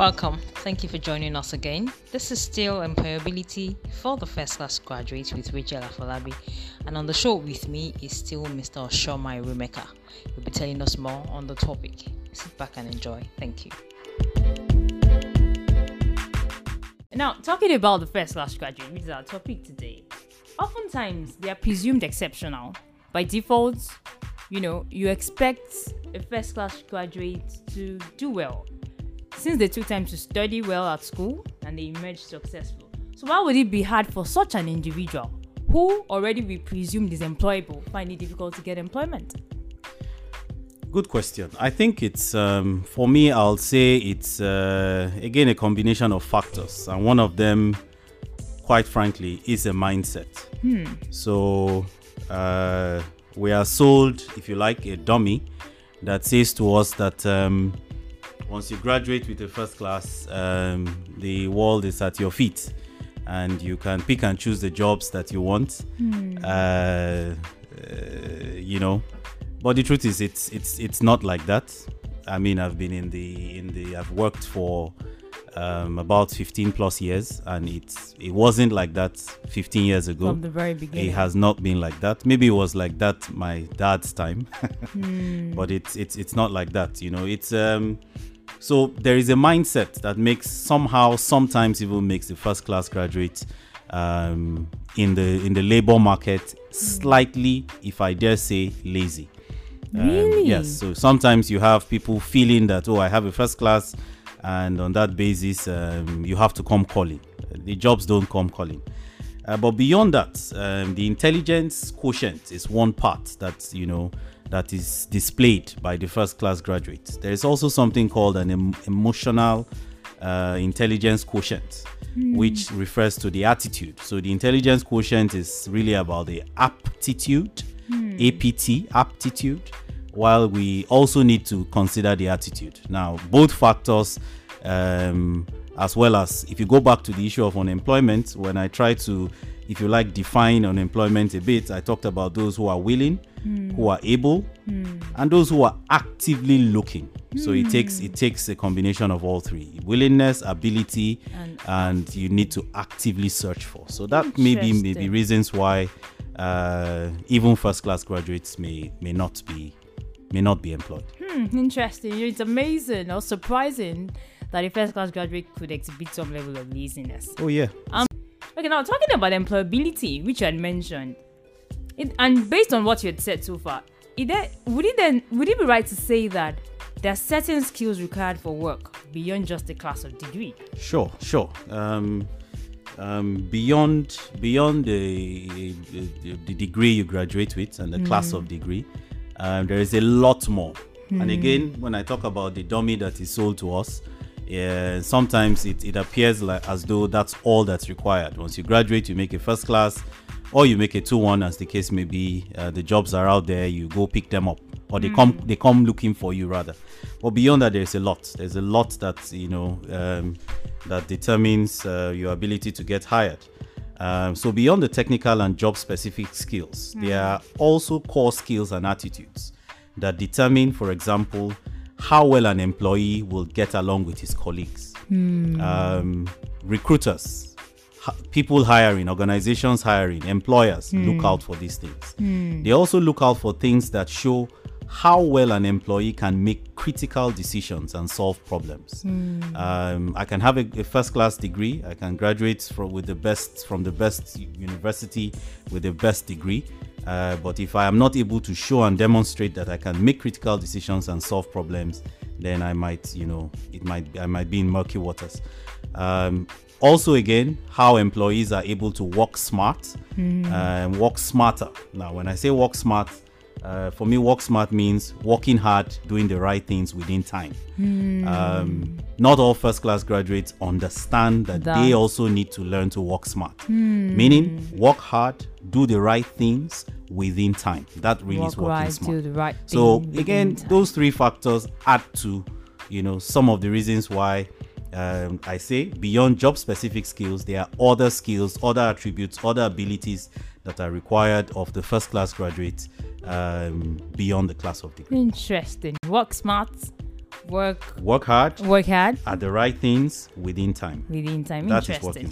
Welcome. Thank you for joining us again. This is still Employability for the First Class Graduate with Rachel Afolabi. And on the show with me is still Mr. Oshomai Rumeka. He'll be telling us more on the topic. Sit back and enjoy. Thank you. Now, talking about the first class graduate, which is our topic today, oftentimes they are presumed exceptional. By default, you know, you expect a first class graduate to do well since they took time to study well at school and they emerged successful. So, why would it be hard for such an individual who already we presume is employable find it difficult to get employment? Good question. I think it's um, for me. I'll say it's uh, again a combination of factors, and one of them, quite frankly, is a mindset. Hmm. So uh, we are sold, if you like, a dummy that says to us that um, once you graduate with a first class, um, the world is at your feet, and you can pick and choose the jobs that you want. Uh, uh, you know, but the truth is, it's it's it's not like that. I mean, I've been in the in the I've worked for um, about 15 plus years, and it's it wasn't like that 15 years ago. From the very beginning. It has not been like that. Maybe it was like that my dad's time, but it's it's it's not like that. You know, it's um. So there is a mindset that makes somehow sometimes even makes the first class graduate um, in the in the labor market slightly, if I dare say, lazy. Um, Really? yes. So sometimes you have people feeling that oh I have a first class, and on that basis um, you have to come calling. The jobs don't come calling. Uh, but beyond that, um, the intelligence quotient is one part that you know that is displayed by the first class graduates. There is also something called an em- emotional uh, intelligence quotient, which refers to the attitude. So the intelligence quotient is really about the aptitude, APT, aptitude, while we also need to consider the attitude. Now, both factors, um, as well as if you go back to the issue of unemployment, when I try to, if you like, define unemployment a bit, I talked about those who are willing, who are able, and those who are actively looking. So it takes it takes a combination of all three: willingness, ability, And- and you need to actively search for. So that may be maybe reasons why uh, even first class graduates may may not be may not be employed. Hmm, interesting. It's amazing or surprising that a first class graduate could exhibit some level of laziness. Oh yeah. Okay, now talking about employability, which you had mentioned, it, and based on what you had said so far, there, would it then would it be right to say that there are certain skills required for work beyond just the class of degree? Sure, sure. Um, um, beyond beyond the, the, the degree you graduate with and the class of degree, um, there is a lot more. And again, when I talk about the dummy that is sold to us, yeah, sometimes it, it appears like as though that's all that's required. Once you graduate, you make a first class, or you make a two one, as the case may be. Uh, the jobs are out there. You go pick them up, or they come they come looking for you rather. But beyond that, there's a lot. There's a lot that you know um, that determines uh, your ability to get hired. Um, so beyond the technical and job specific skills, there are also core skills and attitudes that determine, for example, how well an employee will get along with his colleagues. Um, recruiters, people hiring, organizations hiring, employers look out for these things. They also look out for things that show how well an employee can make critical decisions and solve problems. Um, I can have a, a first class degree. I can graduate from with the best from the best university with the best degree. Uh, but if I am not able to show and demonstrate that I can make critical decisions and solve problems, then I might, you know, it might I might be in murky waters. Um, also, again, how employees are able to work smart and work smarter. Now, when I say work smart, uh, for me, work smart means working hard, doing the right things within time. Um, not all first class graduates understand that, That. they also need to learn to work smart. Meaning, work hard, do the right things within time. That really is working right, smart. right So again, those three factors add to, you know, some of the reasons why um, I say beyond job specific skills, there are other skills, other attributes, other abilities that are required of the first class graduate um, beyond the class of degree. Interesting. Work smart, Work Work hard work hard at the right things within time. within time. That is Interesting. working